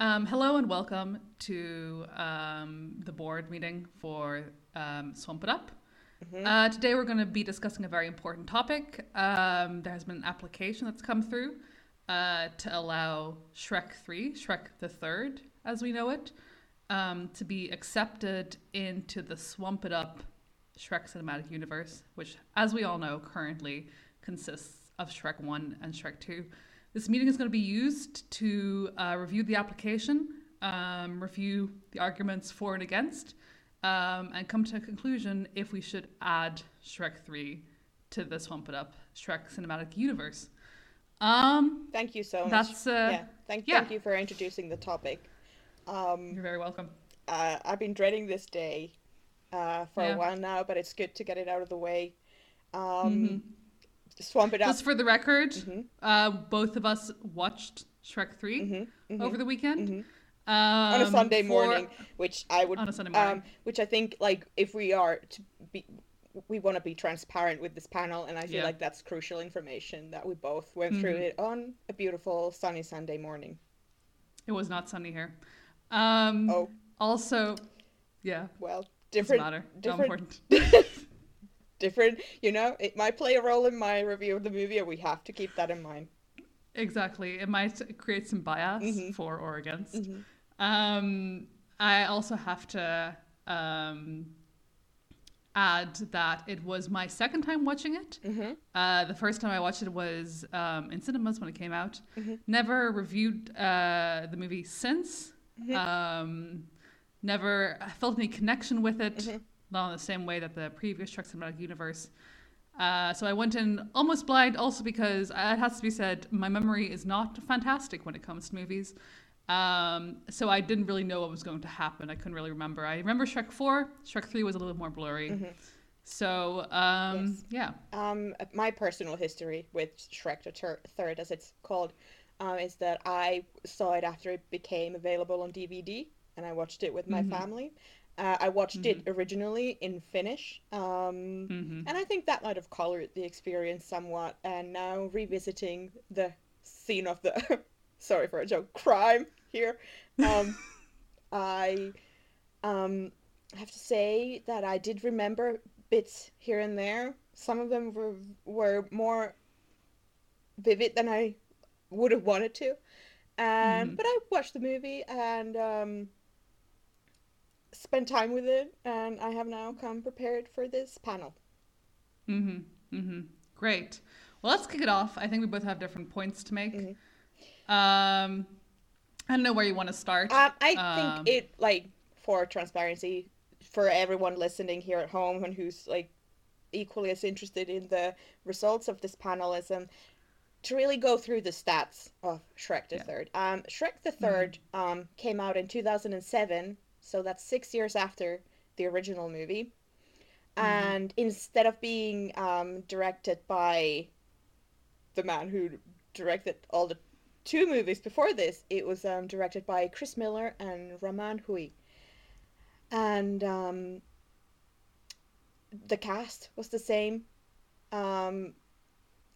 Um, hello and welcome to um, the board meeting for um, Swamp It Up. Uh, today we're going to be discussing a very important topic. Um, there has been an application that's come through uh, to allow Shrek 3, Shrek the Third, as we know it, um, to be accepted into the Swamp It Up Shrek cinematic universe, which, as we all know, currently consists of Shrek 1 and Shrek 2. This meeting is going to be used to uh, review the application, um, review the arguments for and against, um, and come to a conclusion if we should add Shrek 3 to the Swamp It Up Shrek cinematic universe. Um, Thank you so much. That's, uh, yeah. Thank, yeah. thank you for introducing the topic. Um, you're very welcome. uh, I've been dreading this day uh, for Yeah. a while now, but it's good to get it out of the way. Um, Mm-hmm. Swamp it up. Just for the record, Mm-hmm. uh, both of us watched Shrek 3 over the weekend. Um, Mm-hmm. on a Sunday for- morning, which I would On a Sunday morning. Um, which I think like if we are to be, we want to be transparent with this panel, and I feel Yeah. Mm-hmm. like that's crucial information that we both went through it on a beautiful sunny Sunday morning. It was not sunny here. Um, Oh. Also, yeah, Well, doesn't different, matter. Different, important. different. You know, it might play a role in my review of the movie, and we have to keep that in mind. Exactly. It might create some bias Mm-hmm. for or against. Um, I also have to um, add that it was my second time watching it. Mm-hmm. Uh, the first time I watched it was um, in cinemas when it came out. Mm-hmm. Never reviewed uh, the movie since. Mm-hmm. Um, never felt any connection with it, Mm-hmm. not in the same way that the previous Shrek Cinematic Universe. Uh, so I went in almost blind, also because uh, it has to be said, my memory is not fantastic when it comes to movies. Um, so I didn't really know what was going to happen. I couldn't really remember. I remember Shrek 4. Shrek 3 was a little more blurry. So, um, Yes. yeah. Um, my personal history with Shrek the Tur- Third, as it's called, um, is that I saw it after it became available on DVD, and I watched it with my family. Uh, I watched it originally in Finnish, um, and I think that might have colored the experience somewhat. And now revisiting the scene of the, sorry for a joke, crime here, um, I um, have to say that I did remember bits here and there. Some of them were were more vivid than I would have wanted to. And but I watched the movie and um, spent time with it, and I have now come prepared for this panel. Mm-hmm. Mm-hmm. Great. Well, let's kick it off. I think we both have different points to make. Um, I don't know where you want to start. Um, I Um, think it like for transparency for everyone listening here at home and who's like equally as interested in the results of this panelism to really go through the stats of Shrek the Yeah. Third. Um, Shrek the 3rd um, came out in 2007, so that's six years after the original movie. And instead of being um, directed by the man who directed all the two movies before this, it was um, directed by Chris Miller and Raman Hui. And um, the cast was the same, um,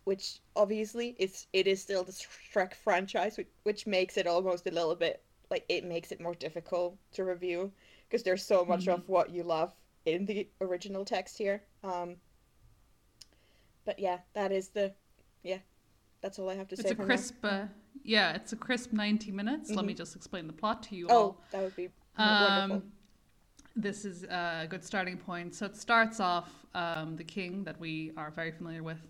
which obviously it's it is still the Shrek franchise, which, which makes it almost a little bit like it makes it more difficult to review because there's so much of what you love in the original text here. Um, but yeah, that is the yeah, that's all I have to say. it's a now. Yeah, it's a crisp 90 minutes. Let me just explain the plot to you Oh, all. that would be Um, wonderful. this is a good starting point. So it starts off um, the king that we are very familiar with,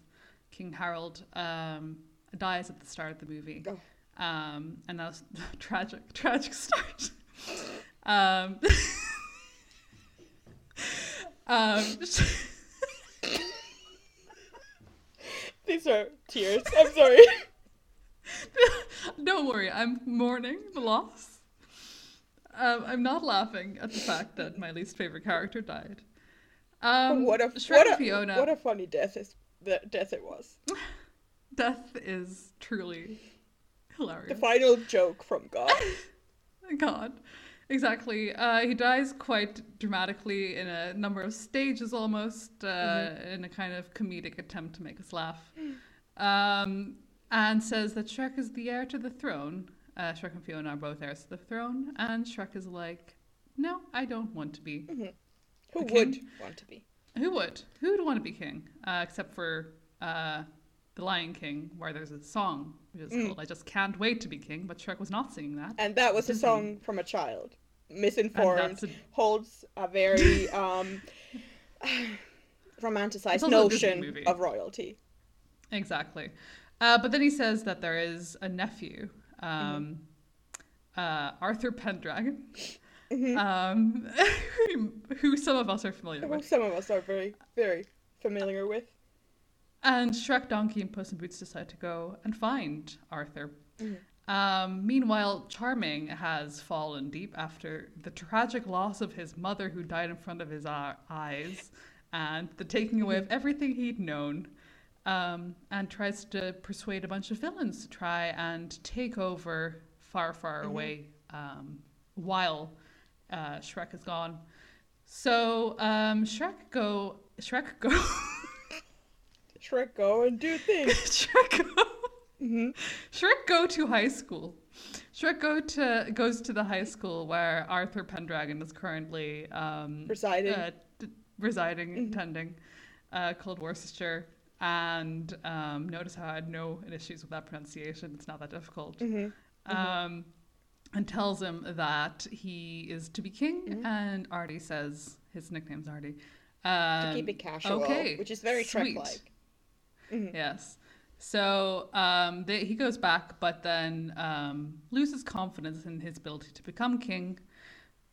King Harold, um, dies at the start of the movie. Oh. Um, and that's tragic, tragic start. um, um, These are tears. I'm sorry. don't worry, I'm mourning the loss. Um, I'm not laughing at the fact that my least favorite character died. Um, what a Shrek what a Fiona. what a funny death is the death it was. Death is truly hilarious. The final joke from God. God. Exactly. Uh, he dies quite dramatically in a number of stages almost, uh, mm-hmm. in a kind of comedic attempt to make us laugh. Um, and says that Shrek is the heir to the throne. Uh, Shrek and Fiona are both heirs to the throne. And Shrek is like, no, I don't want to be. Mm-hmm. Who would want to be? Who would? Who would want to be king? Uh, except for uh, the Lion King, where there's a song which is mm. called "I Just Can't Wait to Be King," but Shrek was not singing that. And that was a song from a child, misinformed, a... holds a very um, romanticized notion of royalty. Exactly, uh, but then he says that there is a nephew, um, mm-hmm. uh, Arthur Pendragon. Mm-hmm. Um, who some of us are familiar with. Some of us are very, very familiar with. And Shrek, Donkey, and Puss in Boots decide to go and find Arthur. Mm. Um, meanwhile, Charming has fallen deep after the tragic loss of his mother, who died in front of his uh, eyes, and the taking away of mm-hmm. everything he'd known, um, and tries to persuade a bunch of villains to try and take over far, far mm-hmm. away um, while uh, Shrek is gone. So um, Shrek go, Shrek go. Shrek go and do things. Shrek go. Mm-hmm. Shrek go to high school. Shrek go to goes to the high school where Arthur Pendragon is currently um, residing, uh, d- residing, mm-hmm. attending, uh, called Worcestershire. And um, notice how I had no issues with that pronunciation. It's not that difficult. Mm-hmm. mm-hmm. Um, and tells him that he is to be king. Mm-hmm. And Artie says his nickname's Artie. Um, to keep it casual, okay, which is very Shrek-like. Mm-hmm. Yes. So um, they, he goes back, but then um, loses confidence in his ability to become king.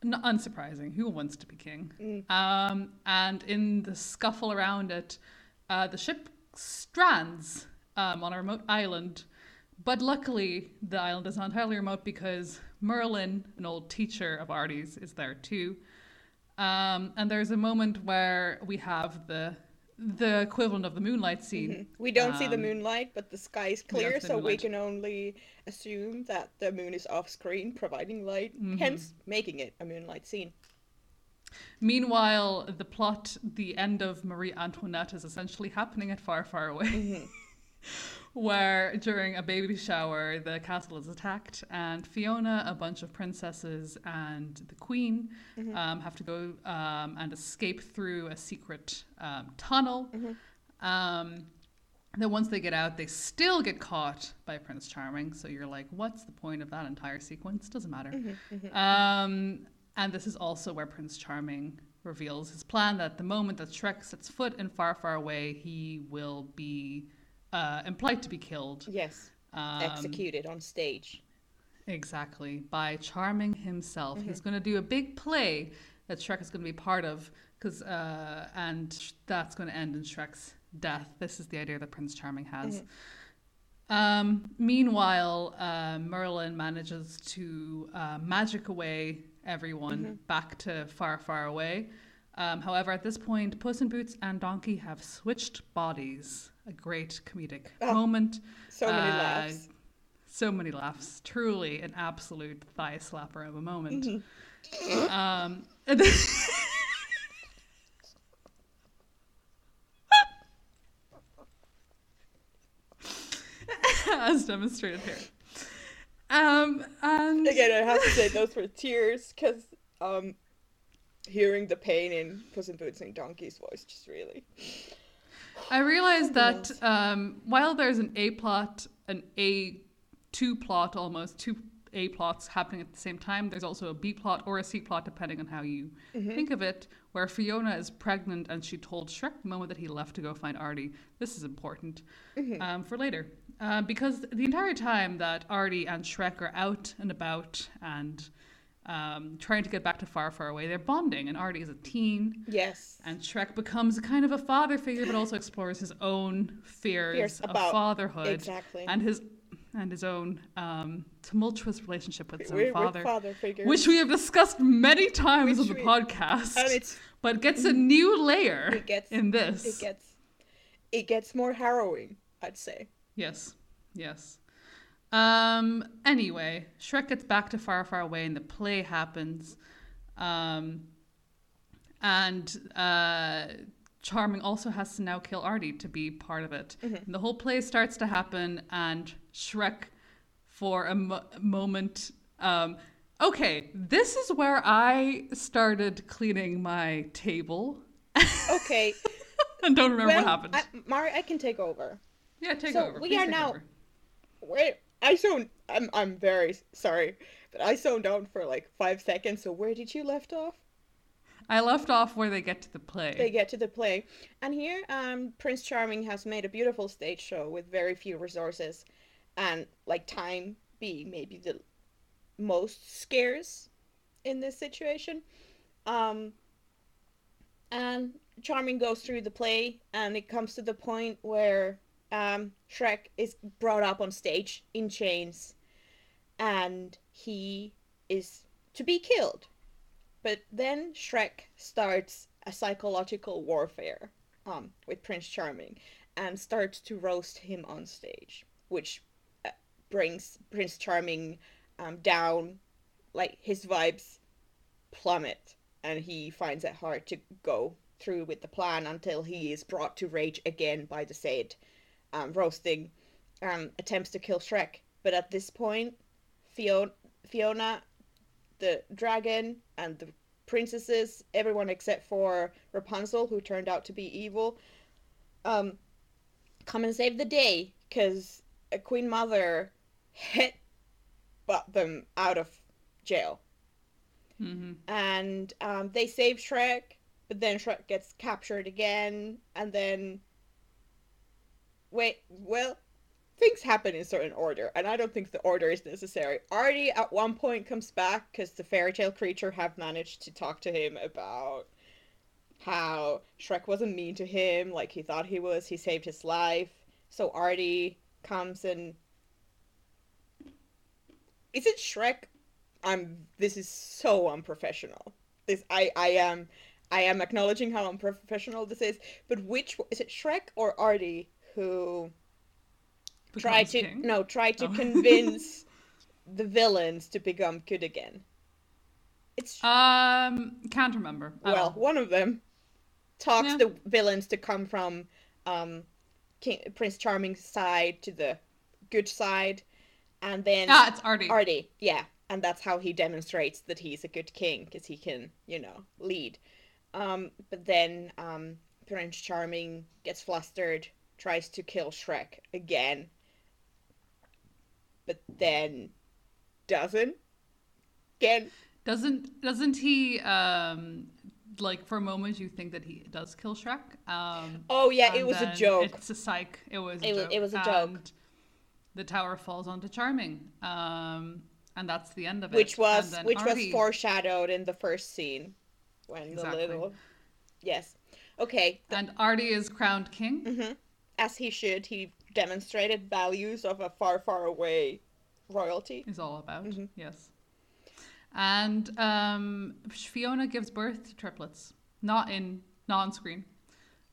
Not unsurprising. Who wants to be king? Mm. Um, and in the scuffle around it, uh, the ship strands um, on a remote island. But luckily, the island is not entirely remote because Merlin, an old teacher of Artie's, is there too. Um, and there's a moment where we have the the equivalent of the moonlight scene. Mm-hmm. We don't um, see the um, moonlight, but the sky is clear, so moonlight. we can only assume that the moon is off screen, providing light, mm-hmm. hence making it a moonlight scene. Meanwhile, the plot, the end of Marie Antoinette, is essentially happening at Far, Far Away. Mm-hmm. where during a baby shower the castle is attacked and Fiona, a bunch of princesses, and the queen mm-hmm. um, have to go um, and escape through a secret um, tunnel. Mm-hmm. Um, then once they get out, they still get caught by Prince Charming. So you're like, what's the point of that entire sequence? Doesn't matter. And this is also where Prince Charming reveals his plan that the moment that Shrek sets foot in Far, Far Away, he will be uh, implied to be killed. Yes. Um, executed on stage. Exactly. By Charming himself. Mm-hmm. He's going to do a big play that Shrek is going to be part of, because uh, and that's going to end in Shrek's death. This is the idea that Prince Charming has. Mm-hmm. Um, meanwhile, uh, Merlin manages to uh, magic away everyone mm-hmm. back to far, far away. Um, however, at this point, Puss in Boots and Donkey have switched bodies a great comedic oh, moment. So many uh, laughs. So many laughs. Truly an absolute thigh slapper of a moment. Mm-hmm. um, as demonstrated here. Um, and again, I have to say those were tears because um, hearing the pain in Puss in Boots and Donkey's voice just really. I realized that um, while there's an A plot, an A two plot almost, two A plots happening at the same time, there's also a B plot or a C plot, depending on how you mm-hmm. think of it, where Fiona is pregnant and she told Shrek the moment that he left to go find Artie. This is important mm-hmm. um, for later. Uh, because the entire time that Artie and Shrek are out and about and um, trying to get back to far, far away. They're bonding, and Artie is a teen. Yes. And Shrek becomes kind of a father figure, but also explores his own fears, fears of fatherhood, exactly, and his and his own um, tumultuous relationship with his own father, father which we have discussed many times which on the we, podcast, but gets a new layer it gets, in this. It gets, it gets more harrowing, I'd say. Yes, yes. Um. Anyway, Shrek gets back to far, far away, and the play happens. Um. And uh, Charming also has to now kill Artie to be part of it. Mm-hmm. The whole play starts to happen, and Shrek, for a mo- moment, um, okay, this is where I started cleaning my table Okay. and don't remember well, what happened. I, Mari, I can take over. Yeah, take so over. we Please are now- over. Wait, I zoned. I'm I'm very sorry, but I zoned out for like five seconds. So where did you left off? I left off where they get to the play. They get to the play, and here, um, Prince Charming has made a beautiful stage show with very few resources, and like time being maybe the most scarce in this situation. Um, and Charming goes through the play, and it comes to the point where um, Shrek is brought up on stage in chains, and he is to be killed. But then Shrek starts a psychological warfare um, with Prince Charming and starts to roast him on stage, which uh, brings Prince Charming um, down. Like his vibes plummet, and he finds it hard to go through with the plan until he is brought to rage again by the said um, roasting um, attempts to kill Shrek. But at this point, Fiona, Fiona the dragon and the princesses, everyone except for Rapunzel, who turned out to be evil, um, come and save the day because a Queen Mother hit but them out of jail. hmm And um, they save Shrek, but then Shrek gets captured again, and then. Wait, well, things happen in certain order, and I don't think the order is necessary. Artie at one point comes back because the fairy tale creature have managed to talk to him about how Shrek wasn't mean to him like he thought he was. He saved his life. So Artie comes and is it Shrek? I'm. This is so unprofessional. This I I am I am acknowledging how unprofessional this is. But which is it Shrek or Artie who try Becomes to king? no try to Oh. convince the villains to become good again? It's Um, can't remember. well, one of them talks Yeah. the villains to come from um King, Prince Charming's side to the good side, and then ah, it's Artie. Artie, yeah, and that's how he demonstrates that he's a good king because he can, you know, lead. Um, but then um, Prince Charming gets flustered, tries to kill Shrek again, but then doesn't. Again, Doesn't doesn't he um like for a moment you think that he does kill Shrek? Um oh yeah, it was a joke. It's a psych. It was a It was- joke. it was a joke. And The tower falls onto Charming. Um and that's the end of it. which was which was foreshadowed in the first scene when Exactly. the little yes okay and Artie is crowned king. hmm as he should he demonstrated values of a far far away royalty is all about. Mhm. Yes. And um, Fiona gives birth to triplets, not in not on screen,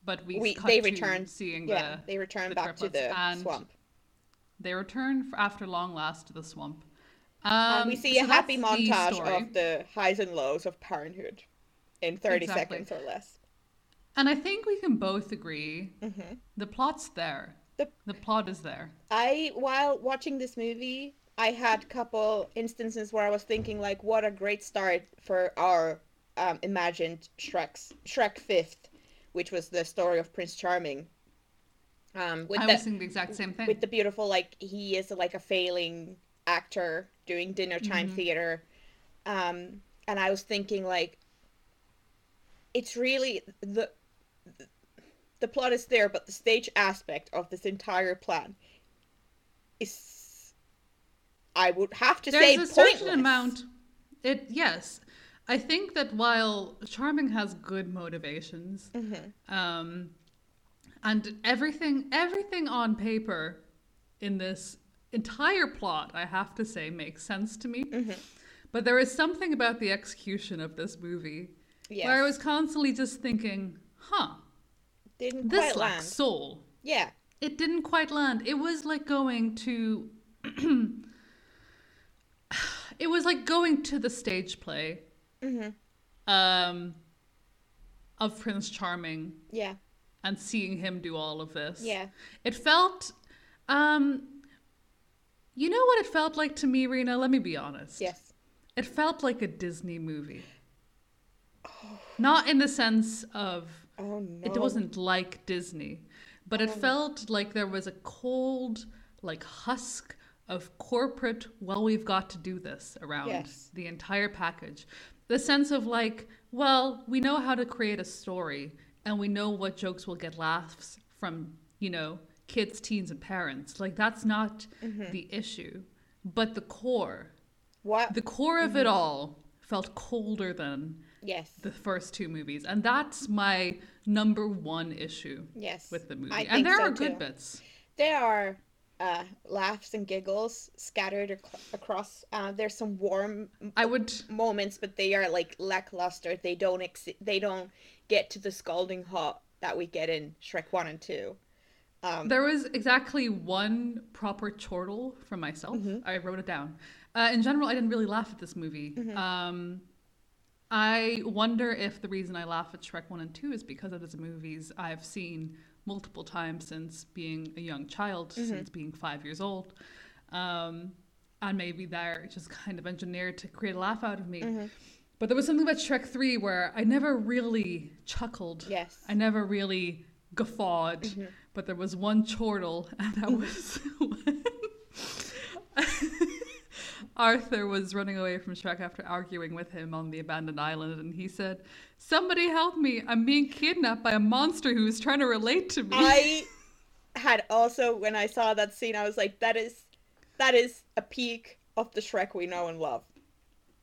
but we, We- they return- seeing yeah the they return the back to the and swamp they return after long last to the swamp. Um, and we see so a happy montage of the highs and lows of parenthood in 30 Exactly. seconds or less and I think we can both agree hmm the plot's there. The- the plot is there. I while watching this movie, I had a couple instances where I was thinking like, what a great start for our um, imagined Shrek's Shrek Fifth, which was the story of Prince Charming. Um, with I the was thinking the exact same thing. with the beautiful like he is like a failing actor doing dinner time Mhm. theater, um, and I was thinking like, it's really the the plot is there, but the stage aspect of this entire plan is, I would have to There's say, a certain amount. It yes, I think that while Charming has good motivations, Mhm. um, and everything everything on paper in this entire plot, I have to say, makes sense to me. Mhm. But there is something about the execution of this movie Yes. where I was constantly just thinking, "Huh, didn't this quite land. soul." Yeah, It didn't quite land. It was like going to it was like going to the stage play um, of Prince Charming Yeah. and seeing him do all of this. Yeah. It felt, um, you know what it felt like to me, Rena? Let me be honest. Yes. It felt like a Disney movie. Not in the sense of Oh no. it wasn't like Disney, but it oh. felt like there was a cold, like husk of corporate, well, we've got to do this around Yes. the entire package. The sense of like, well, we know how to create a story and we know what jokes will get laughs from, you know, kids, teens, and parents. Like, that's not mm-hmm. the issue. But the core, What? the core of it mm-hmm. all felt colder than yes. the first two movies, and that's my number one issue Yes. with the movie. I and there so are good too. bits. There are uh, laughs and giggles scattered ac- across. Uh, there's some warm I would, moments, but they are like lackluster. They don't ex- they don't get to the scalding hot that we get in Shrek One and Two. Um, there was exactly one proper chortle from myself. Mm-hmm. I wrote it down. Uh, in general, I didn't really laugh at this movie. Mm-hmm. Um, I wonder if the reason I laugh at Shrek 1 and 2 is because it is movies I've seen multiple times since being a young child, Mm-hmm. since being five years old. Um, and maybe they're just kind of engineered to create a laugh out of me. Mm-hmm. But there was something about Shrek 3 where I never really chuckled. Yes. I never really guffawed. Mm-hmm. But there was one chortle, and that was when Arthur was running away from Shrek after arguing with him on the abandoned island, and he said, Somebody help me! I'm being kidnapped by a monster who is trying to relate to me. I had also when I saw that scene, I was like, that is that is a peak of the Shrek we know and love.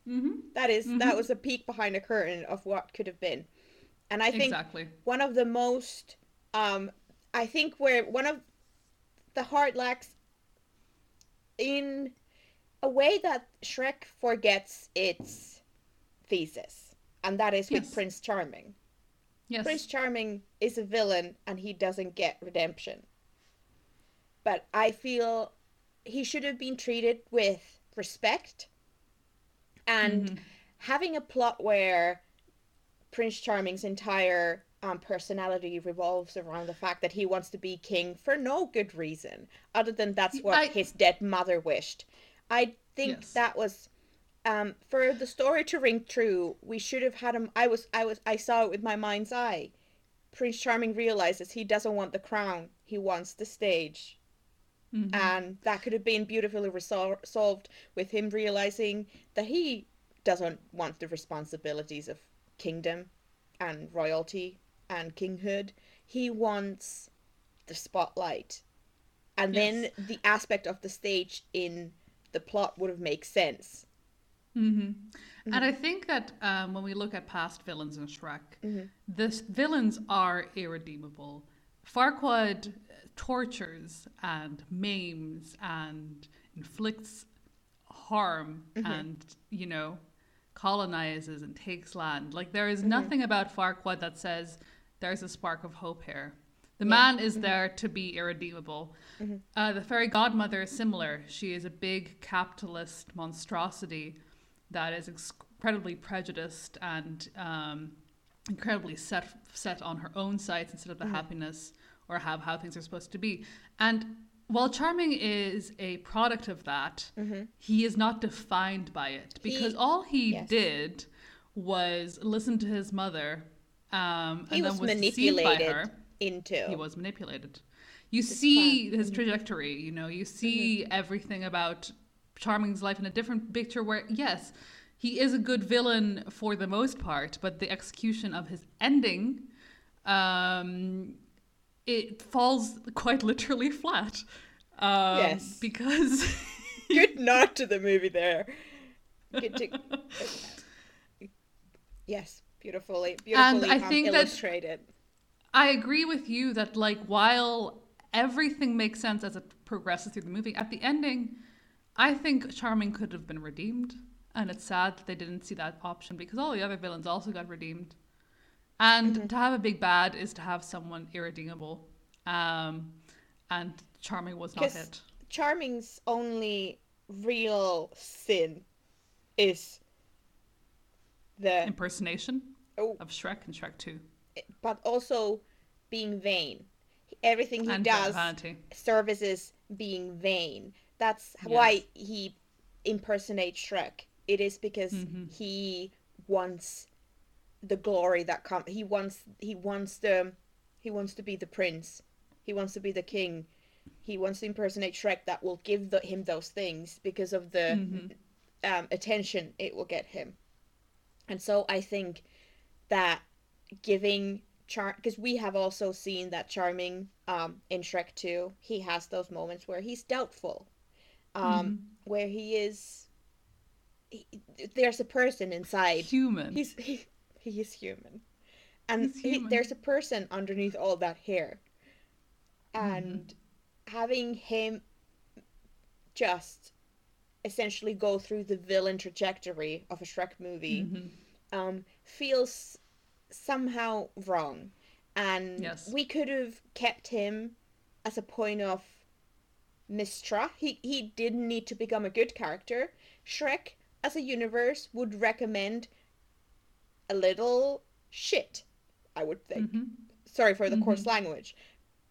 hmm That is- that was a peek behind the curtain of what could have been, and I think Exactly. one of the most um I think where one of the hard lacks in a way that Shrek forgets its thesis, and that is with Yes. Prince Charming. Yes. Prince Charming is a villain and he doesn't get redemption. But I feel he should have been treated with respect and having a plot where Prince Charming's entire um, personality revolves around the fact that he wants to be king for no good reason other than that's what I- his dead mother wished. I think Yes. that was um, for the story to ring true. We should have had him. I was, I was, I saw it with my mind's eye. Prince Charming realizes he doesn't want the crown; he wants the stage Mhm. and that could have been beautifully resol- solved with him realizing that he doesn't want the responsibilities of kingdom and royalty and kinghood he wants the spotlight and then the aspect of the stage in the plot would have made sense hmm And I think that um, when we look at past villains in Shrek, Mm-hmm. the villains are irredeemable. Farquaad tortures and maims and inflicts harm Mm-hmm. and, you know, colonizes and takes land. Like, there Mm-hmm. nothing about Farquaad that says there's a spark of hope here. The Yeah. man Mm-hmm. is there to be irredeemable. Uh, the fairy godmother is similar. She is a big capitalist monstrosity that is incredibly prejudiced and um, incredibly set set on her own sights instead of the happiness or have how things are supposed to be. And while Charming is a product of that, he is not defined by it because He- all he yes. did was listen to his mother um, and then was deceived by manipulated her into he was manipulated. You see plan. his trajectory, you know, you see everything about Charming's life in a different picture where, yes, he is a good villain for the most part, but the execution of his ending, um, it falls quite literally flat. Um, Yes. Because good nod to the movie there good to... yes beautifully beautifully I um, think that- illustrated I agree with you that like while everything makes sense as it progresses through the movie, at the ending, I think Charming could have been redeemed, and it's sad that they didn't see that option because all the other villains also got redeemed. And Mm-hmm. to have a big bad is to have someone irredeemable, um, and Charming was not it. Charming's only real sin is the Impersonation oh, of Shrek and Shrek 2. But also being vain. Everything he and does vanity. services being vain. That's Yes. why he impersonates Shrek. It is because Mhm. he wants the glory that come. He wants he wants the he wants to be the prince. He wants to be the king. He wants to impersonate Shrek. That will give the, him those things because of the Mhm. um, attention it will get him. And so I think that giving charm because we have also seen that charming um, in Shrek 2 he has those moments where he's doubtful um, where he is he, there's a person inside Human. he's he, he is human and He's he, there's a person underneath all that hair Mm-hmm. and having him just essentially go through the villain trajectory of a Shrek movie Mhm. um, feels somehow wrong. And Yes. we could have kept him as a point of mistrust. He, he didn't need to become a good character. Shrek, as a universe, would recommend a little shit, I would think. Mhm. Sorry for the coarse language.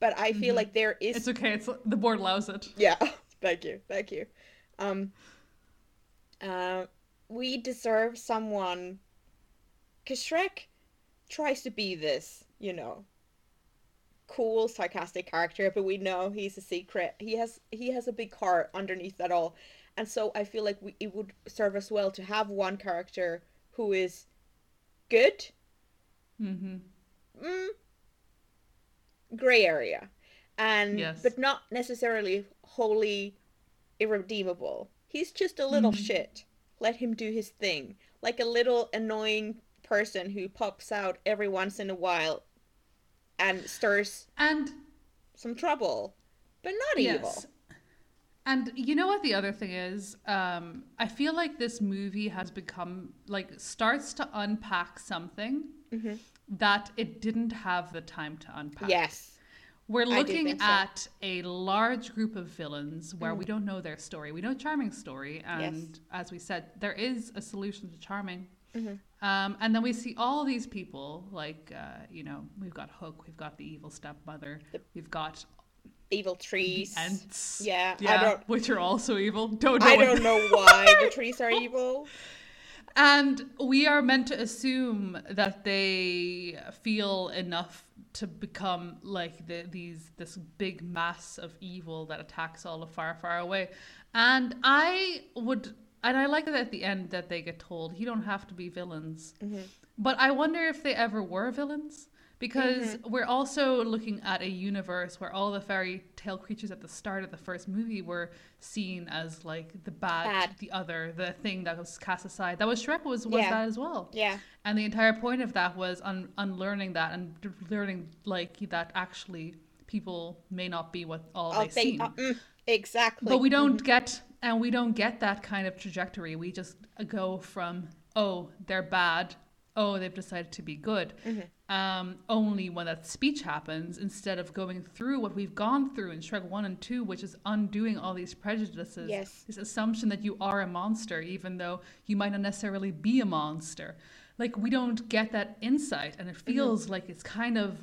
But I feel Mhm. like there is It's okay. It's the board allows it. yeah, thank you, thank you. Um, uh, we deserve someone, cause Shrek tries to be this, you know, cool, sarcastic character, but we know he's a secret. He has he has a big heart underneath that all, and so I feel like we, it would serve us well to have one character who is good, hmm mm, gray area. And Yes. but not necessarily wholly irredeemable. He's just a little Mhm. shit. Let him do his thing. Like a little annoying person who pops out every once in a while and stirs And some trouble but not evil yes. And you know what the other thing is? Um, I feel like this movie has become like starts to unpack something Mhm. that it didn't have the time to unpack. yes We're looking think so. at a large group of villains where we don't know their story. We know Charming's story, and as we said, there is a solution to Charming. Mhm. Um, and then we see all these people, like uh, you know, we've got Hook, we've got the evil stepmother, The- we've got evil trees Ents, yeah, yeah, which are also evil. Don't know. i don't know why the trees are evil And we are meant to assume that they feel enough to become like the, these this big mass of evil that attacks all of far far away. And I would and I like it at the end that they get told you don't have to be villains. Mhm. But I wonder if they ever were villains because we're also looking at a universe where all the fairy tale creatures at the start of the first movie were seen as like the bad, Bad. the other, the thing that was cast aside. That was Shrek was was Yeah. that as well. yeah And the entire point of that was un- unlearning that and d- learning like that actually people may not be what all Oh, they they- seem. uh, mm, exactly But we don't get, and we don't get that kind of trajectory. We just go from, oh, they're bad. Oh, they've decided to be good. Mm-hmm. Um, only when that speech happens, instead of going through what we've gone through in Shrek 1 and 2, which is undoing all these prejudices. Yes. This assumption that you are a monster, even though you might not necessarily be a monster. Like, we don't get that insight, and it Mm-hmm. feels like it's kind of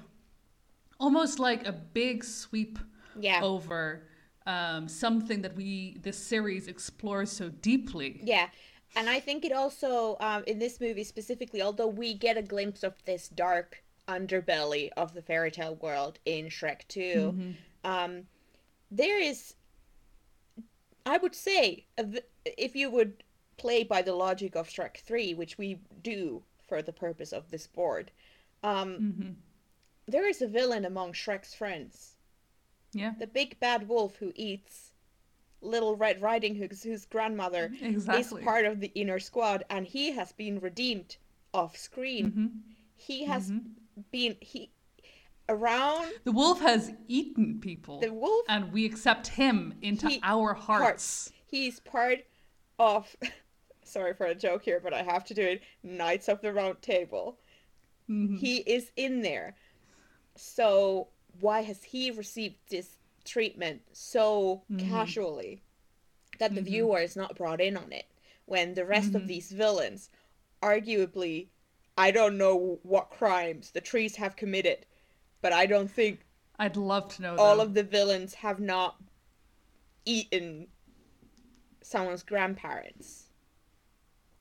almost like a big sweep yeah over um, something that we this series explores so deeply. Yeah, and I think it also um, in this movie specifically, although we get a glimpse of this dark underbelly of the fairy tale world in Shrek 2 um, there is, I would say, if you would play by the logic of Shrek Three, which we do for the purpose of this board, um, hmm there is a villain among Shrek's friends. Yeah, The big bad wolf who eats Little Red Riding Hood's whose grandmother exactly. is part of the inner squad and he has been redeemed off screen. Mhm. He has Mhm. been he around The wolf has eaten people, the wolf and we accept him into He- our hearts. He's part of sorry for a joke here, but I have to do it. Knights of the Round Table. Mhm. He is in there. So why has he received this treatment so Mhm. casually that the Mhm. viewer is not brought in on it when the rest Mhm. of these villains arguably i don't know what crimes the trees have committed but i don't think I'd love to know all them. of the villains have not eaten someone's grandparents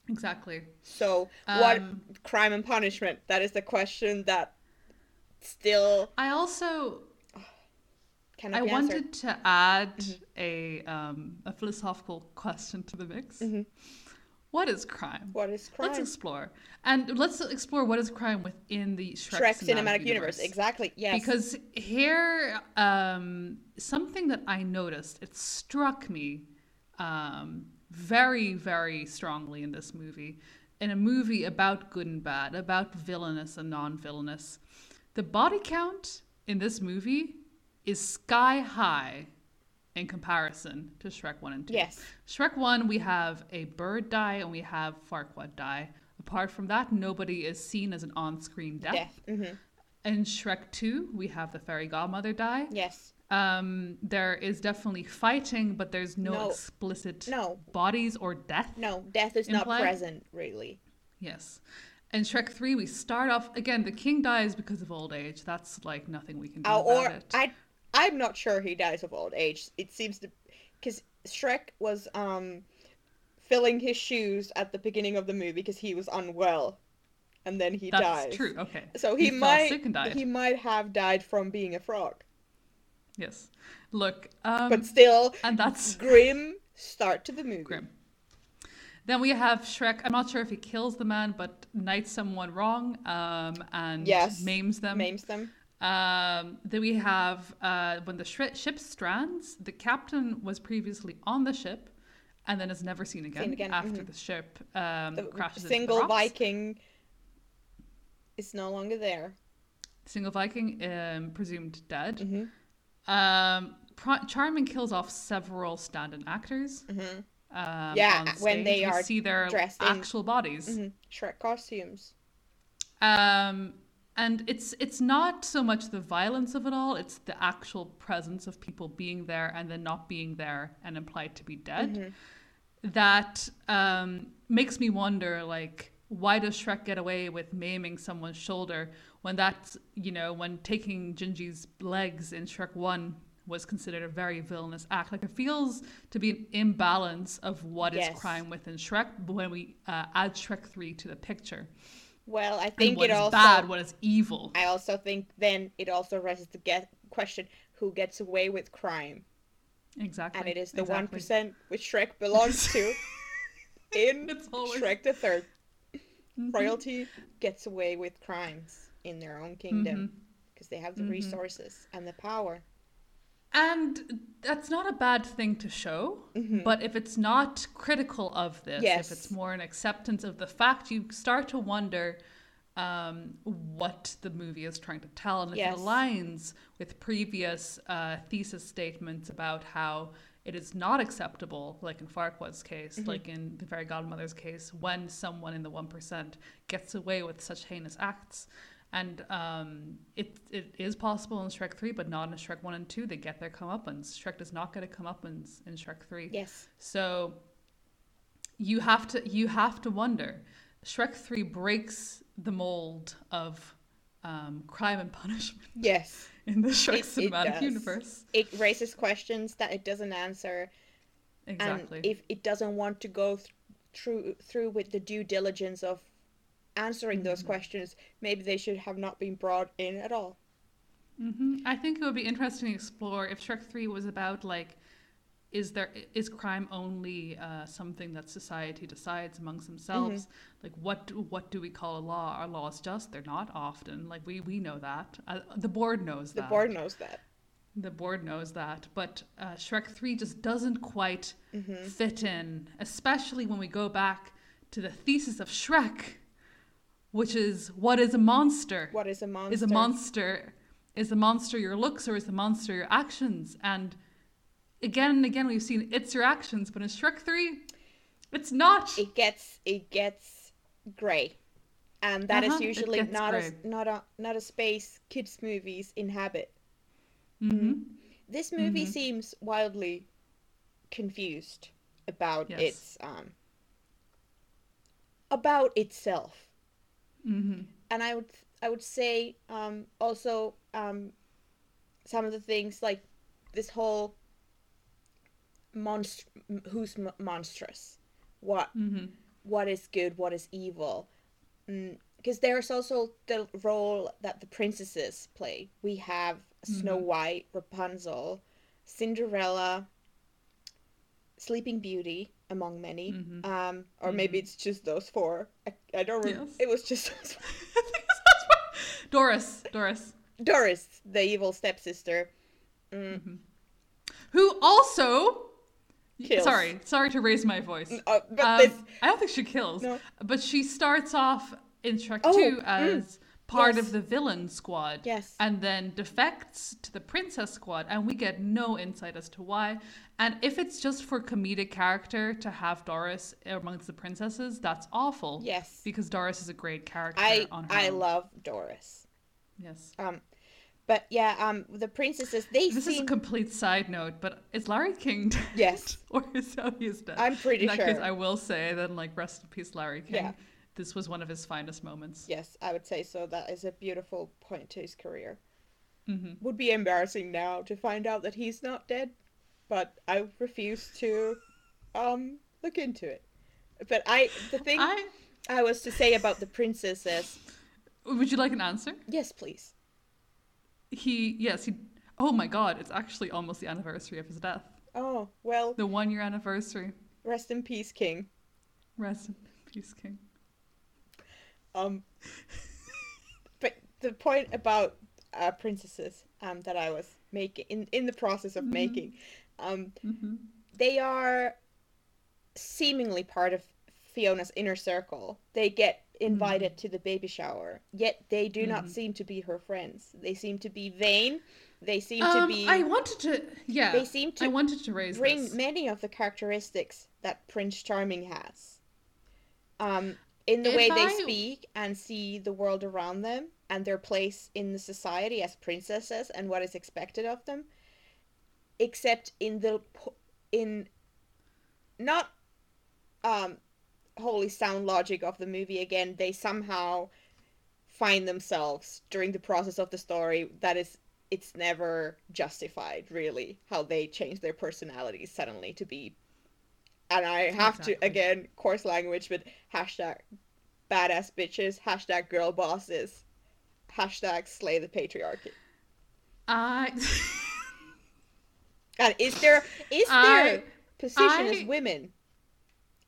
exactly. so what Um, crime and punishment that is the question that still I also I wanted to add a um, a philosophical question to the mix. Mhm. What is crime? what is crime Let's explore, and let's explore what is crime within the Shrek, Shrek cinematic universe. exactly yes Because here, um, something that I noticed, it struck me um, very, very strongly in this movie. In a movie about good and bad, about villainous and non villainous, the body count in this movie is sky high in comparison to Shrek 1 and 2. yes Shrek 1, we have a bird die and we have Farquaad die. Apart from that, nobody is seen as an on screen death. death hmm In Shrek 2, we have the fairy godmother die. yes Um, there is definitely fighting, but there's no, No. explicit no bodies or death. no death is not present really Yes. In Shrek 3, we start off again, the king dies because of old age. That's like nothing we can do about or it. I, I'm not sure he dies of old age. It seems to, because Shrek was um, filling his shoes at the beginning of the movie because he was unwell, and then he died. That's dies. true. Okay. So he, fell might, sick and died. he might have died from being a frog, Yes. Look, um, but still, and that's grim start to the movie. grim. Then we have Shrek. I'm not sure if he kills the man, but knights someone wrong um, and Yes. maims them. Maims them. Um, then we have uh, when the shri- ship strands, the captain was previously on the ship and then is never seen again, again, after mhm. the ship um, The crashes single into the rocks. Viking is no longer there. Single Viking, um, presumed dead. hmm Um, Pro- Charming kills off several stand-in actors. hmm Um, Yeah, when they. Are see their dressed in- actual bodies. hmm Shrek costumes. Um, and it's it's not so much the violence of it all; it's the actual presence of people being there and then not being there and implied to be dead. Mm-hmm. That um, makes me wonder, like, why does Shrek get away with maiming someone's shoulder when that's you know when taking Gingy's legs in Shrek One was considered a very villainous act. Like it feels to be an imbalance of what is Yes. crime within Shrek when we uh, add Shrek Three to the picture. Well, I think what it is also bad, what is evil. I also think then it also raises the get question who gets away with crime, Exactly. and it is the one exactly. which Shrek belongs to. in It's always Shrek the 3rd Mhm. royalty gets away with crimes in their own kingdom because they have the Mhm. resources and the power. And that's not a bad thing to show, Mhm. but if it's not critical of this, Yes. if it's more an acceptance of the fact, you start to wonder um, what the movie is trying to tell, and if Yes. it aligns with previous uh, thesis statements about how it is not acceptable, like in Farquaad's case, Mm-hmm. like in the Fairy Godmother's case, when someone in the one percent gets away with such heinous acts. And um, it it is possible in Shrek three, but not in Shrek one and two. They get their comeuppance. Shrek does not get a comeuppance in Shrek three. Yes. So you have to you have to wonder. Shrek three breaks the mold of um, crime and punishment Yes. in the Shrek It- it cinematic does. universe. It raises questions that it doesn't answer, Exactly. and if it doesn't want to go th- through through with the due diligence of answering those Mm-hmm. questions, maybe they should have not been brought in at all. hmm I think it would be interesting to explore if Shrek Three was about like, is there is crime only uh, something that society decides amongst themselves? Like, what do- what do we call a law? Are laws just? They're not often. Like we we know that. Uh, the board knows The that. The board knows that. The board knows that, but uh, Shrek 3 just doesn't quite Mm-hmm. fit in, especially when we go back to the thesis of Shrek, which is what is a monster? What is a monster? Is a monster is a monster your looks or is a monster your actions? And again and again we've seen it's your actions, but in Shrek 3, it's not. It gets it gets grey, and that is Uh-huh, it usually not a not a not a space kids movies inhabit. hmm this movie Mhm. seems wildly confused about Yes. its um about itself Mm-hmm. and i would i would say um also um some of the things like this whole monst who's m- monstrous what Mm-hmm. what is good, what is evil. Because there's also the role that the princesses play. We have Snow Mhm. White, Rapunzel, Cinderella, Sleeping Beauty, among many. Mhm. Um, or maybe Mhm. it's just those four. I, I don't remember. Yes. It was just those Doris, Doris, Doris, the evil stepsister. Mm, Mm-hmm. who also. Kills. Sorry, sorry to raise my voice. uh, but Um, this, I don't think she kills, No. but she starts off in Shrek Oh, 2 mm, as part yes. of the villain squad. yes. And then defects to the princess squad, and we get no insight as to why. And if it's just for comedic character to have Doris amongst the princesses, that's awful. Yes. Because Doris is a great character I on her I own. love Doris. Yes. Um, but yeah, um, the princesses they This is a complete side note, but is Larry King dead? Yes. or is he is dead? I'm pretty in that sure. case, I will say then, like, rest in peace, Larry King. Yeah. This was one of his finest moments. Yes, I would say so. That is a beautiful point to his career. hmm Would be embarrassing now to find out that he's not dead, but I refuse to um look into it. But I the thing I, I was to say about the princesses. would you like an answer? Yes, please. He yes he. Oh my God! It's actually almost the anniversary of his death. Oh well, The one year anniversary. rest in peace, King. Rest in peace, King. Um, but the point about uh, princesses um that I was making in in the process of Mhm. making, um, hmm they are seemingly part of Fiona's inner circle. They get invited to the baby shower, yet they do not Mhm. seem to be her friends. They seem to be vain. They seem Um, to be. I wanted to. Yeah. they seem to. I wanted to raise bring this. many of the characteristics that Prince Charming has. Um, in the If way they I- speak and see the world around them and their place in the society as princesses and what is expected of them, except in the in not um wholly sound logic of the movie. Again they somehow find themselves during the process of the story that is it's never justified really how they change their personalities suddenly to be and i have Exactly. to again coarse language but hashtag badass bitches hashtag girl bosses hashtag slay the patriarchy I. and is there is I- their position as women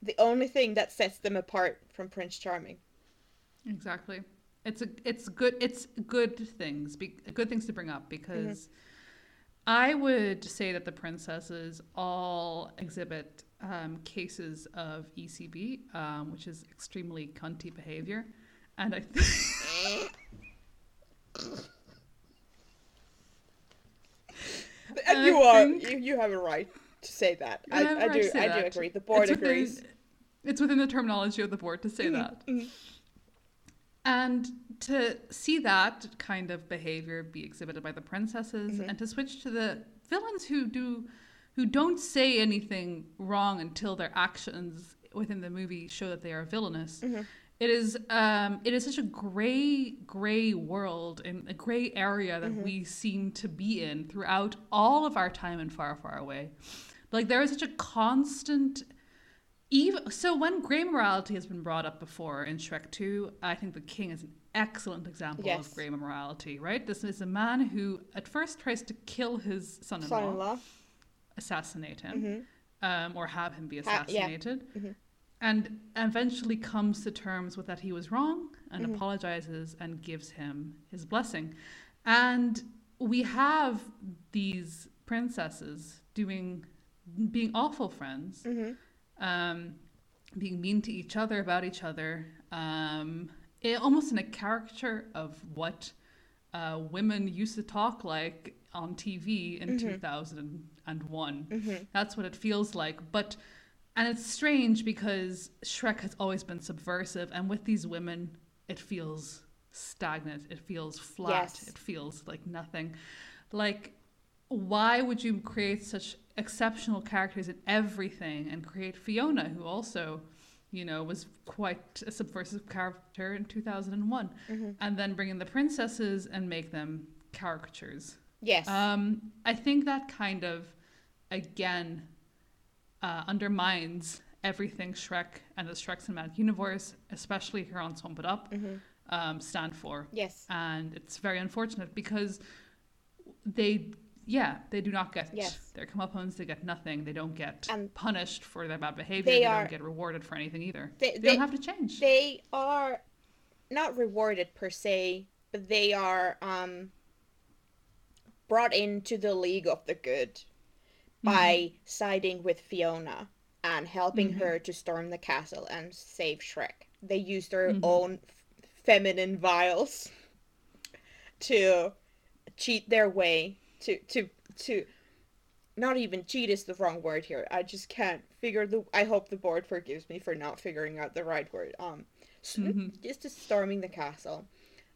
the only thing that sets them apart from prince charming Exactly. It's a it's good it's good things be, good things to bring up mm-hmm. because I would say that the princesses all exhibit um, cases of ECB, um, which is extremely cunty behavior, and I th- and I you are think- you, you have a right to say that I i, I do i do agree the board it's within- agrees it's within the terminology of the board to say Mhm, that. mhm. And to see that kind of behavior be exhibited by the princesses Mhm. and to switch to the villains who do who don't say anything wrong until their actions within the movie show that they are villainous. Mhm. It is um it is such a gray gray world and a gray area that Mhm. we seem to be in throughout all of our time in Far Far Away. Like there is such a constant even so when gray morality has been brought up before in Shrek 2, I think the king is an excellent example Yes. of gray morality, right? This is a man who at first tries to kill his son-in-law, son-in-law assassinate him, hmm um, or have him be Ha- yeah. assassinated, Mhm. and eventually comes to terms with that he was wrong and Mhm. apologizes and gives him his blessing. And we have these princesses doing being awful friends hmm um, being mean to each other about each other, um, it, almost in a caricature of what uh, women used to talk like on TV in Mhm. 2001. hmm That's what it feels like. But and it's strange because Shrek has always been subversive, and with these women, it feels stagnant. It feels flat. Yes. It feels like nothing. Like why would you create such exceptional characters in everything and create Fiona, who also, you know, was quite a subversive character in 2001, Mm-hmm. and then bring in the princesses and make them caricatures? Yes. Um, I think that kind of, again, uh, undermines everything Shrek and the Shrek cinematic universe, especially here on Swamp It Up, Mm-hmm. um, stand for. yes. And it's very unfortunate because they, yeah, they do not get Yes. their comeuppance. They get nothing. They don't get And punished for their bad behavior. they They, are- don't get rewarded for anything either. They- They, they- don't have to change. They are not rewarded per se, but they are um, brought into the League of the Good by siding with Fiona and helping Mhm. her to storm the castle and save Shrek. They use their Mhm. own f- feminine vials to cheat their way to to to not even cheat is the wrong word here. I just can't figure the. I hope the board forgives me for not figuring out the right word. Um, Mhm. just to storming the castle,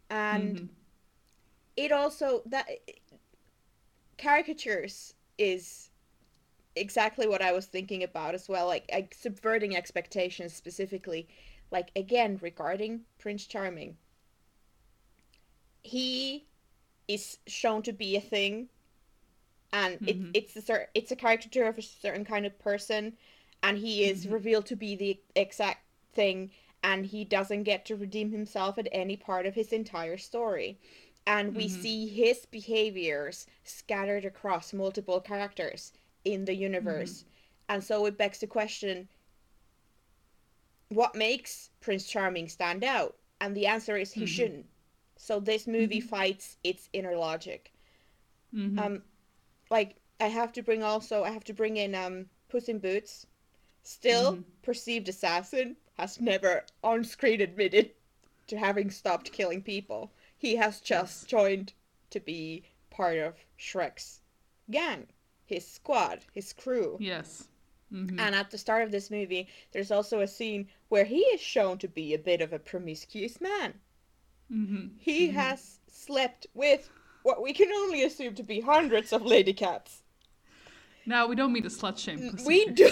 and Mhm. it also that caricatures is exactly what I was thinking about as well. Like, like subverting expectations specifically. Like again regarding Prince Charming, he is shown to be a thing and Mhm. it, it's a cer- it's a caricature of a certain kind of person and he is Mhm. revealed to be the exact thing and he doesn't get to redeem himself at any part of his entire story and we Mhm. see his behaviors scattered across multiple characters in the universe and so it begs the question what makes prince charming stand out and the answer is he Mhm. shouldn't so this movie Mhm. fights its inner logic Mhm. um like i have to bring also i have to bring in um puss in boots still Mhm. perceived assassin has never on screen admitted to having stopped killing people he has just joined to be part of shrek's gang his squad his crew yes. Mhm. and at the start of this movie there's also a scene where he is shown to be a bit of a promiscuous man Mhm. he Mhm. has slept with what we can only assume to be hundreds of lady cats Now we don't mean to slut shame. We do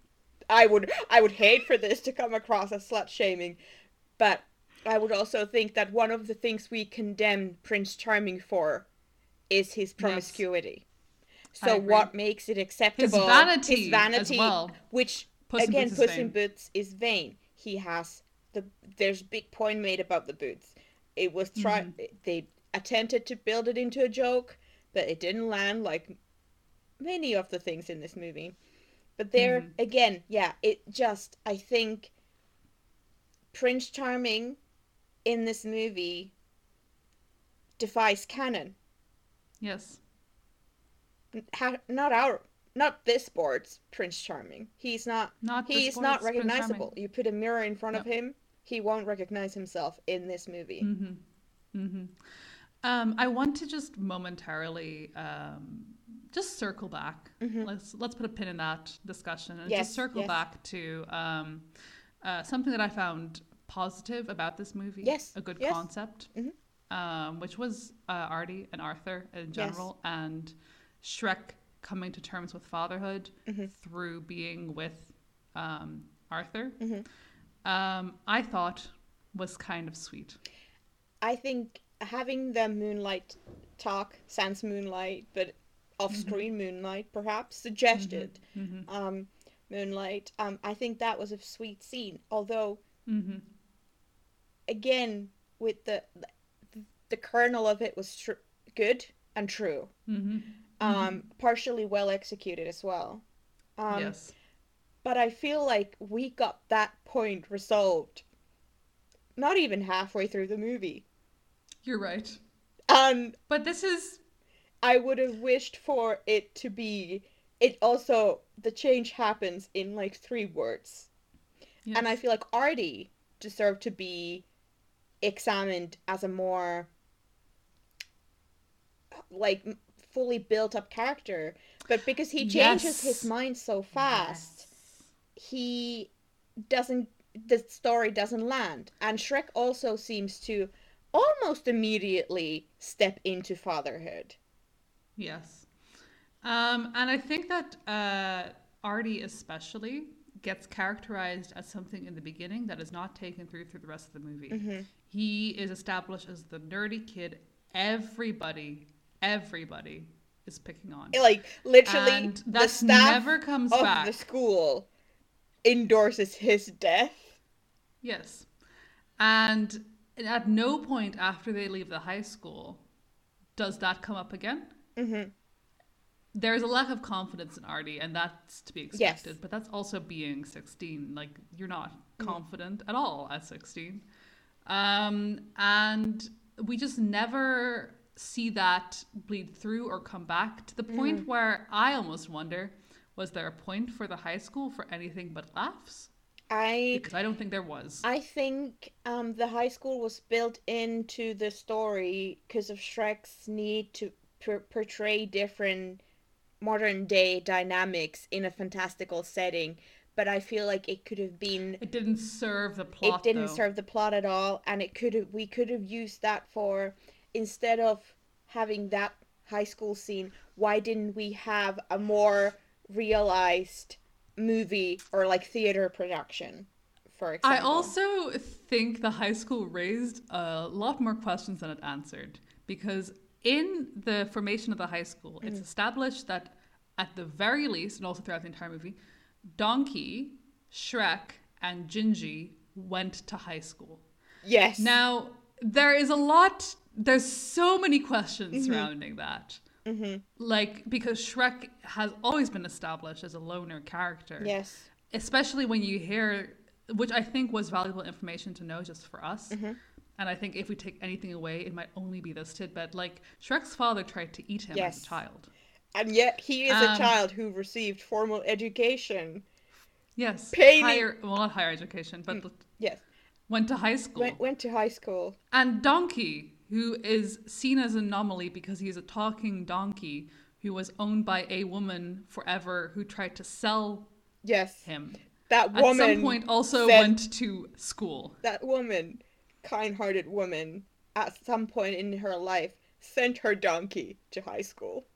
i would i would hate for this to come across as slut shaming but i would also think that one of the things we condemn prince charming for is his promiscuity. I so what makes it acceptable His vanity his as vanity well. which Puss in again is puss in boots is vain. He has the there's big point made about the boots. It was try Mm-hmm. they attempted to build it into a joke but it didn't land like many of the things in this movie. But there Mhm. again yeah it just i think prince charming in this movie defies canon Yes. ha- not our not this board's prince charming he's not Not he's not recognizable you put a mirror in front of him he won't recognize himself in this movie Mm-hmm. Mm-hmm. Um, I want to just momentarily um, just circle back. Mhm. Let's let's put a pin in that discussion and Yes, just circle yes. back to um, uh, something that I found positive about this movie. Yes, a good yes. concept, Mhm. um, which was uh, Artie and Arthur in general, and Shrek coming to terms with fatherhood Mhm. through being with um, Arthur. Mhm. Um, I thought was kind of sweet. i think having the moonlight talk sans moonlight but off-screen moonlight perhaps suggested Mm-hmm. um moonlight um i think that was a sweet scene although Mm-hmm. Again with the the kernel of it was tr- good and true Mm-hmm. um partially well executed as well um yes. but I feel like we got that point resolved not even halfway through the movie. You're right. And But this is I would have wished for it to be it also the change happens in like three words. yes. And I feel like Artie deserved to be examined as a more like fully built up character. But because he changes his mind so fast, he doesn't the story doesn't land and shrek also seems to almost immediately step into fatherhood Yes. Um, and I think that uh, Artie especially gets characterized as something in the beginning that is not taken through through the rest of the movie. Mm-hmm. He is established as the nerdy kid. Everybody, everybody is picking on. Like literally, And the that staff never comes of back. the school endorses his death. Yes. And at no point after they leave the high school does that come up again. Mm-hmm. There's a lack of confidence in Artie, and that's to be Yes. expected. But that's also being 16. Like, you're not confident at all at 16. Um, and we just never see that bleed through or come back to the point where I almost wonder was there a point for the high school for anything but laughs? I Because I don't think there was. I think um, the high school was built into the story because of Shrek's need to per- portray different modern day dynamics in a fantastical setting. But I feel like it could have been It didn't serve the plot. it didn't though. serve the plot at all and it could have we could have used that for instead of having that high school scene why didn't we have a more realized movie or like theater production for example I also think the high school raised a lot more questions than it answered because in the formation of the high school, it's mm. established that at the very least, and also throughout the entire movie, Donkey, Shrek, and Gingy went to high school. yes Now, there is a lot, there's so many questions Mm-hmm. surrounding that. Like, because Shrek has always been established as a loner character yes especially when you hear which i think was valuable information to know just for us Mm-hmm. and i think if we take anything away it might only be this tidbit like shrek's father tried to eat him as a child and yet he is a Um, child who received formal education. Yes Painting- higher well not higher education but yes. went to high school. Went, went to high school. And donkey who is seen as an anomaly because he's a talking donkey who was owned by a woman forever who tried to sell yes. him. That woman at some point also said- went to school. That woman, kind-hearted woman, at some point in her life sent her donkey to high school.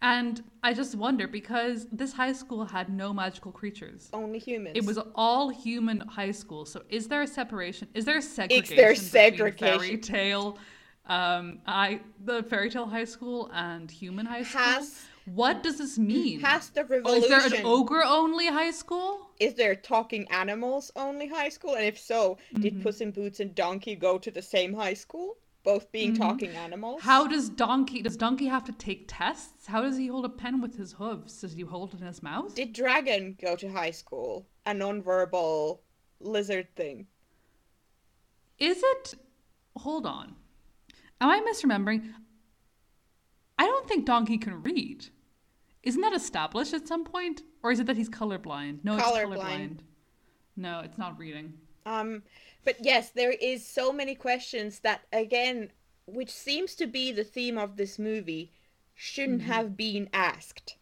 And I just wonder because this high school had no magical creatures. Only humans. It was all human high school. So is there a separation? Is there a segregation? there between segregation. Fairy tale, um, I the fairy tale high school and human high school. Has- what does this mean? Has the Oh, revolution? is there an ogre only high school? Is there talking animals only high school? And if so, Mm-hmm. did Puss in Boots and Donkey go to the same high school? Both being talking animals? Mm-hmm. How does Donkey does Donkey have to take tests? How does he hold a pen with his hooves? Does he hold it in his mouth? Did Dragon go to high school? A nonverbal lizard thing. Is it? Hold on. Am I misremembering? I don't think Donkey can read. Isn't that established at some point? Or is it that he's colorblind? No, it's Colorblind. colorblind. No, it's not reading. Um, but yes, there is so many questions that again, which seems to be the theme of this movie, shouldn't Mm-hmm. have been asked.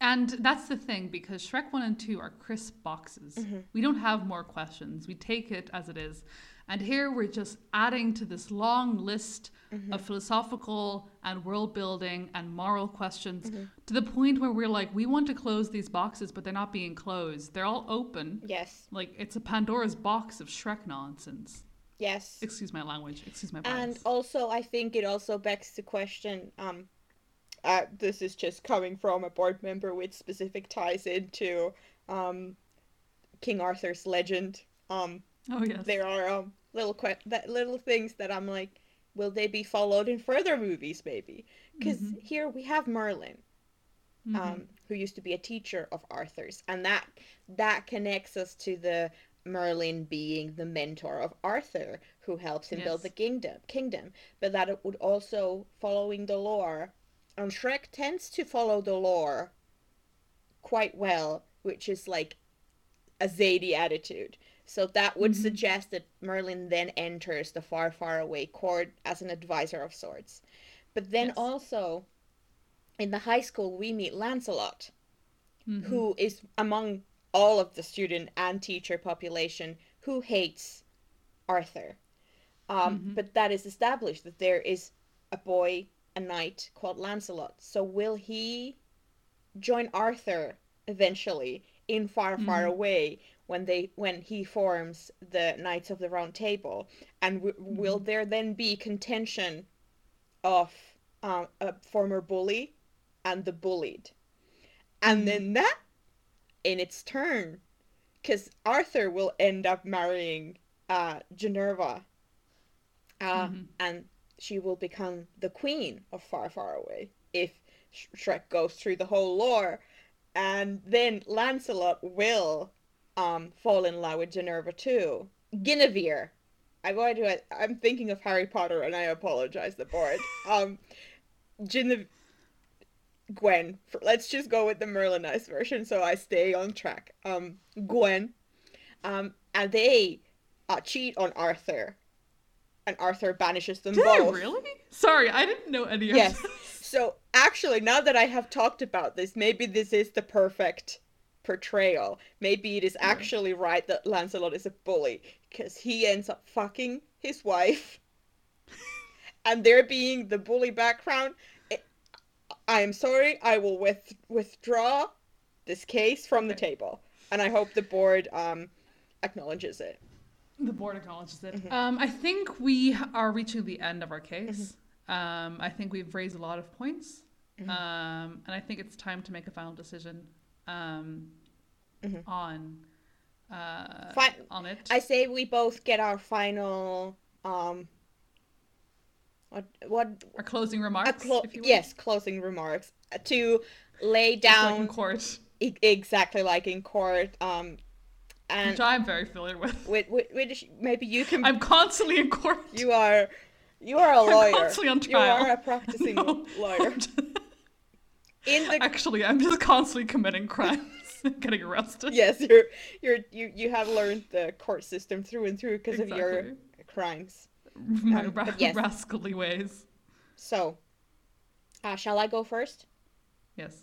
And that's the thing because Shrek 1 and 2 are crisp boxes. We don't have more questions. We take it as it is. And here we're just adding to this long list of philosophical and world building and moral questions to the point where we're like, we want to close these boxes, but they're not being closed. They're all open. Yes, Like it's a Pandora's box of Shrek nonsense. yes. Excuse my language. Excuse my And also, I think it also begs the question. Um, uh, this is just coming from a board member with specific ties into um, King Arthur's legend. Um, oh yes. there are um, little que- that little things that I'm like, will they be followed in further movies? Maybe because here we have Merlin, um, who used to be a teacher of Arthur's, and that that connects us to the Merlin being the mentor of Arthur, who helps him build the kingdom. Kingdom, but that it would also following the lore, and Shrek tends to follow the lore quite well, which is like a Zadie attitude. So that would mm-hmm. suggest that Merlin then enters the far, far away court as an advisor of sorts. But then Yes. also, in the high school, we meet Lancelot, mm-hmm. who is among all of the student and teacher population who hates Arthur. Um, mm-hmm. But that is established that there is a boy a knight called Lancelot. So will he join Arthur eventually in Far Far Mhm. Away when they when he forms the Knights of the Round Table? And w- will Mhm. there then be contention of um, a former bully and the bullied? And Mhm. then that in its turn because Arthur will end up marrying uh, Minerva, uh, Mhm. and she will become the queen of Far Far Away if Sh- Shrek goes through the whole lore, and then Lancelot will um, fall in love with Minerva too. Guinevere. I why do I, I'm thinking of Harry Potter, and I apologize, the board. Um, Guinevere. Gwen. Let's just go with the Merlinized version so I stay on track. Um, Gwen. Um, and they uh, cheat on Arthur. And Arthur banishes them Did I both. really? Sorry, I didn't know any of Yes. this. So actually, now that I have talked about this, maybe this is the perfect portrayal. Maybe it is Yeah. actually right that Lancelot is a bully because he ends up fucking his wife, and there being the bully background. It, I am sorry. I will with, withdraw this case from the table, and I hope the board um acknowledges it. The board acknowledges it. Mhm. Um, I think we are reaching the end of our case. Um, I think we've raised a lot of points. Mhm. Um, and I think it's time to make a final decision um, Mhm. on uh, Fi- on it. I say we both get our final um. What what Our closing remarks. clo- if you will. yes closing remarks uh, to lay Just like in down court, e- exactly like in court um and which I'm very familiar with. with, with, with maybe you can I'm constantly in court. you are you are a I'm lawyer constantly on you are a practicing No, lawyer just- in the Actually, I'm just constantly committing crimes and getting arrested. yes you're you're you you have learned the court system through and through because of your crimes My Um, ra- yes. rascally ways. so uh, shall I go first Yes.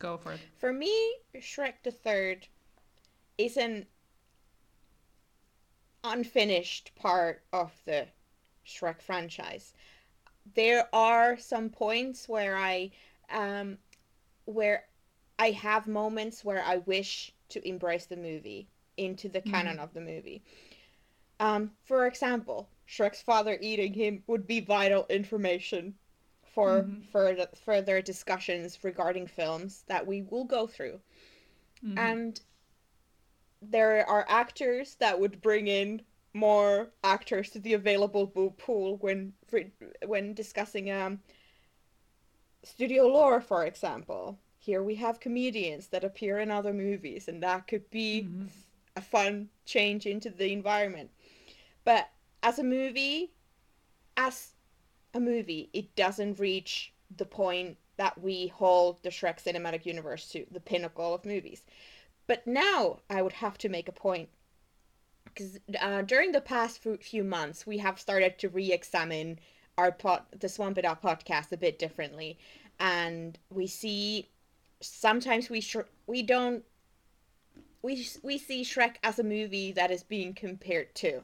Go for it. For me, Shrek the Third is an unfinished part of the Shrek franchise. There are some points where I um where I have moments where I wish to embrace the movie into the canon of the movie. Um, for example, Shrek's father eating him would be vital information for Mhm. further further discussions regarding films that we will go through. Mhm. And there are actors that would bring in more actors to the available pool when when discussing um studio lore, for example. Here we have comedians that appear in other movies, and that could be Mhm. a fun change into the environment. But as a movie, as a movie, it doesn't reach the point that we hold the Shrek cinematic universe to, the pinnacle of movies. But now I would have to make a point. Because uh, during the past few- months, we have started to re examine our pod, the Swamp It Up podcast a bit differently. And we see sometimes we sh- we don't we we see Shrek as a movie that is being compared to.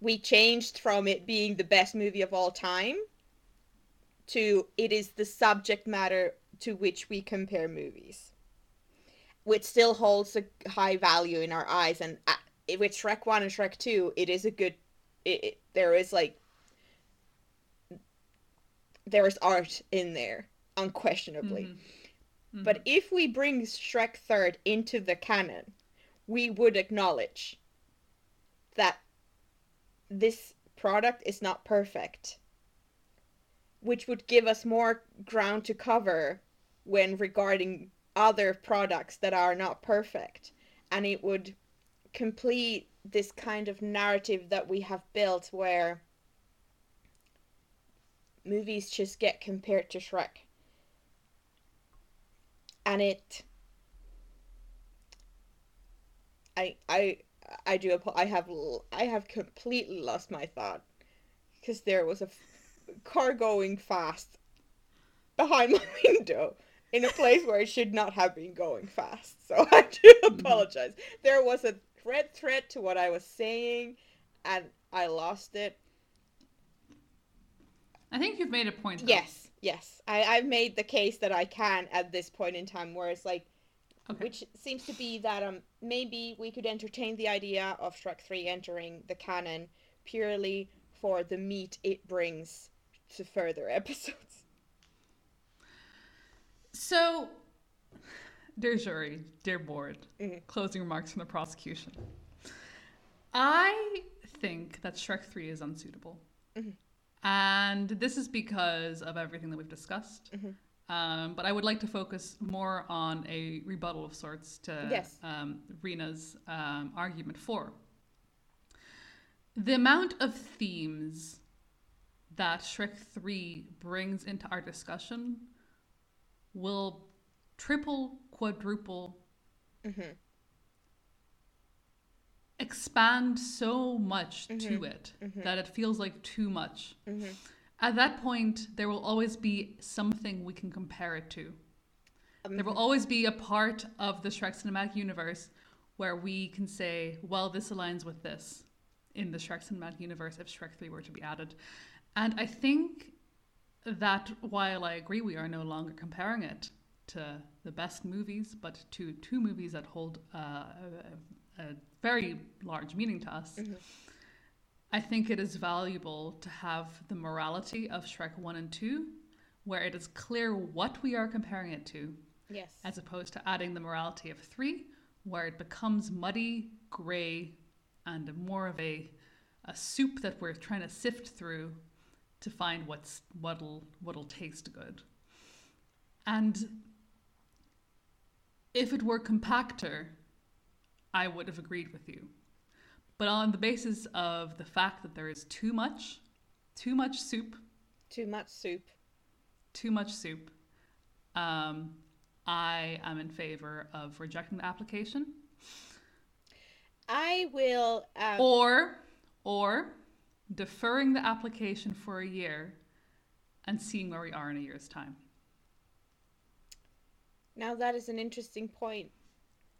We changed from it being the best movie of all time to it is the subject matter to which we compare movies. Which still holds a high value in our eyes and uh, with Shrek 1 and Shrek 2 it is a good it, it, there is like there is art in there unquestionably. Mhm. Mhm. But if we bring Shrek Third into the canon, we would acknowledge that this product is not perfect, which would give us more ground to cover when regarding other products that are not perfect. And it would complete this kind of narrative that we have built where movies just get compared to Shrek. And it i i i do i have i have completely lost my thought because there was a f- car going fast behind my window in a place where it should not have been going fast. So i do mm-hmm. apologize. There was a red thread to what i was saying and i lost it I think you've made a point. Though. Yes, yes. I, I've made the case that I can at this point in time, where it's like, Okay. which seems to be that um maybe we could entertain the idea of Shrek 3 entering the canon purely for the meat it brings to further episodes. So, dear jury, dear board, Mhm. closing remarks from the prosecution. I think that Shrek 3 is unsuitable. Mhm. And this is because of everything that we've discussed. Mhm. Um, but I would like to focus more on a rebuttal of sorts to Yes. um, Rena's um, argument for. The amount of themes that Shrek 3 brings into our discussion will triple, quadruple, Mhm. expand so much to Mhm. it Mhm. that it feels like too much. Mhm. At that point, there will always be something we can compare it to. There will Mhm. always be a part of the Shrek cinematic universe where we can say, well, this aligns with this in the Shrek cinematic universe if Shrek 3 were to be added. And I think that while I agree we are no longer comparing it to the best movies, but to two movies that hold uh, a, a very large meaning to us, Mhm. I think it is valuable to have the morality of Shrek 1 and 2, where it is clear what we are comparing it to, Yes. as opposed to adding the morality of 3, where it becomes muddy, grey, and more of a, a soup that we're trying to sift through to find what's what'll what'll taste good. And if it were compactor, I would have agreed with you. But on the basis of the fact that there is too much, too much soup, Too much soup. too much soup, um, I am in favor of rejecting the application, I will. Um, or or deferring the application for a year and seeing where we are in a year's time. Now that is an interesting point.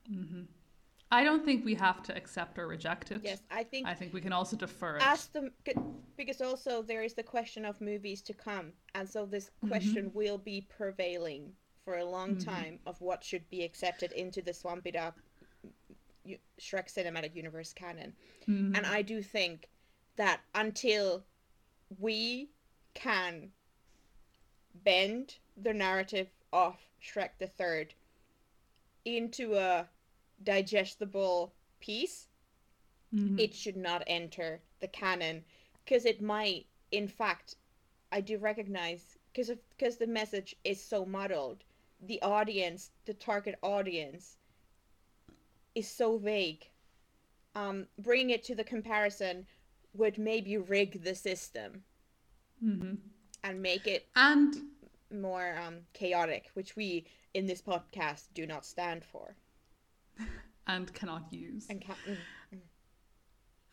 hmm I don't think we have to accept or reject it. Yes, I think I think we can also defer it. ask them because also there is the question of movies to come, and so this question will be prevailing for a long Mhm. time of what should be accepted into the Swamp It Up Shrek Cinematic Universe canon. Mhm. And I do think that until we can bend the narrative of Shrek the Third into a digestible piece, Mhm. it should not enter the canon because it might, in fact, I do recognize because because the message is so muddled, the audience, the target audience, is so vague. Um, bringing it to the comparison would maybe rig the system Mhm. and make it And more um, chaotic, which we in this podcast do not stand for. and cannot use. And ca- mm,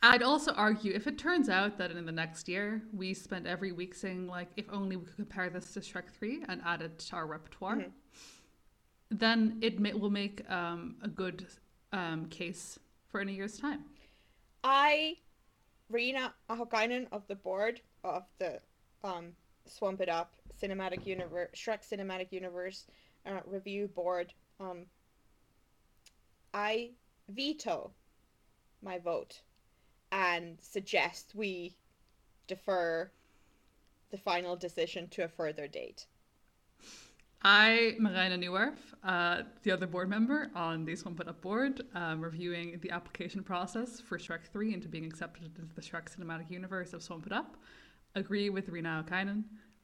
I'd also argue if it turns out that in the next year we spent every week saying like if only we could compare this to Shrek 3 and add it to our repertoire, Mhm. then it may, will make um, a good um, case for in a year's time. I, Rena Ahokainen of the board of the um, Swamp It Up Cinematic Universe, Shrek Cinematic Universe uh, review board, um, I veto my vote and suggest we defer the final decision to a further date. I, Marina Nieuwerf, uh, the other board member on the Swamp It Up board, um, reviewing the application process for Shrek 3 into being accepted into the Shrek cinematic universe of Swamp It Up, agree with Rina Okainen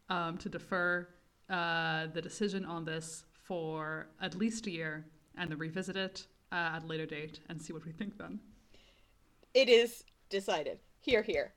um, to defer uh, the decision on this for at least a year and then revisit it uh, at a later date and see what we think then. It is decided. Here, here.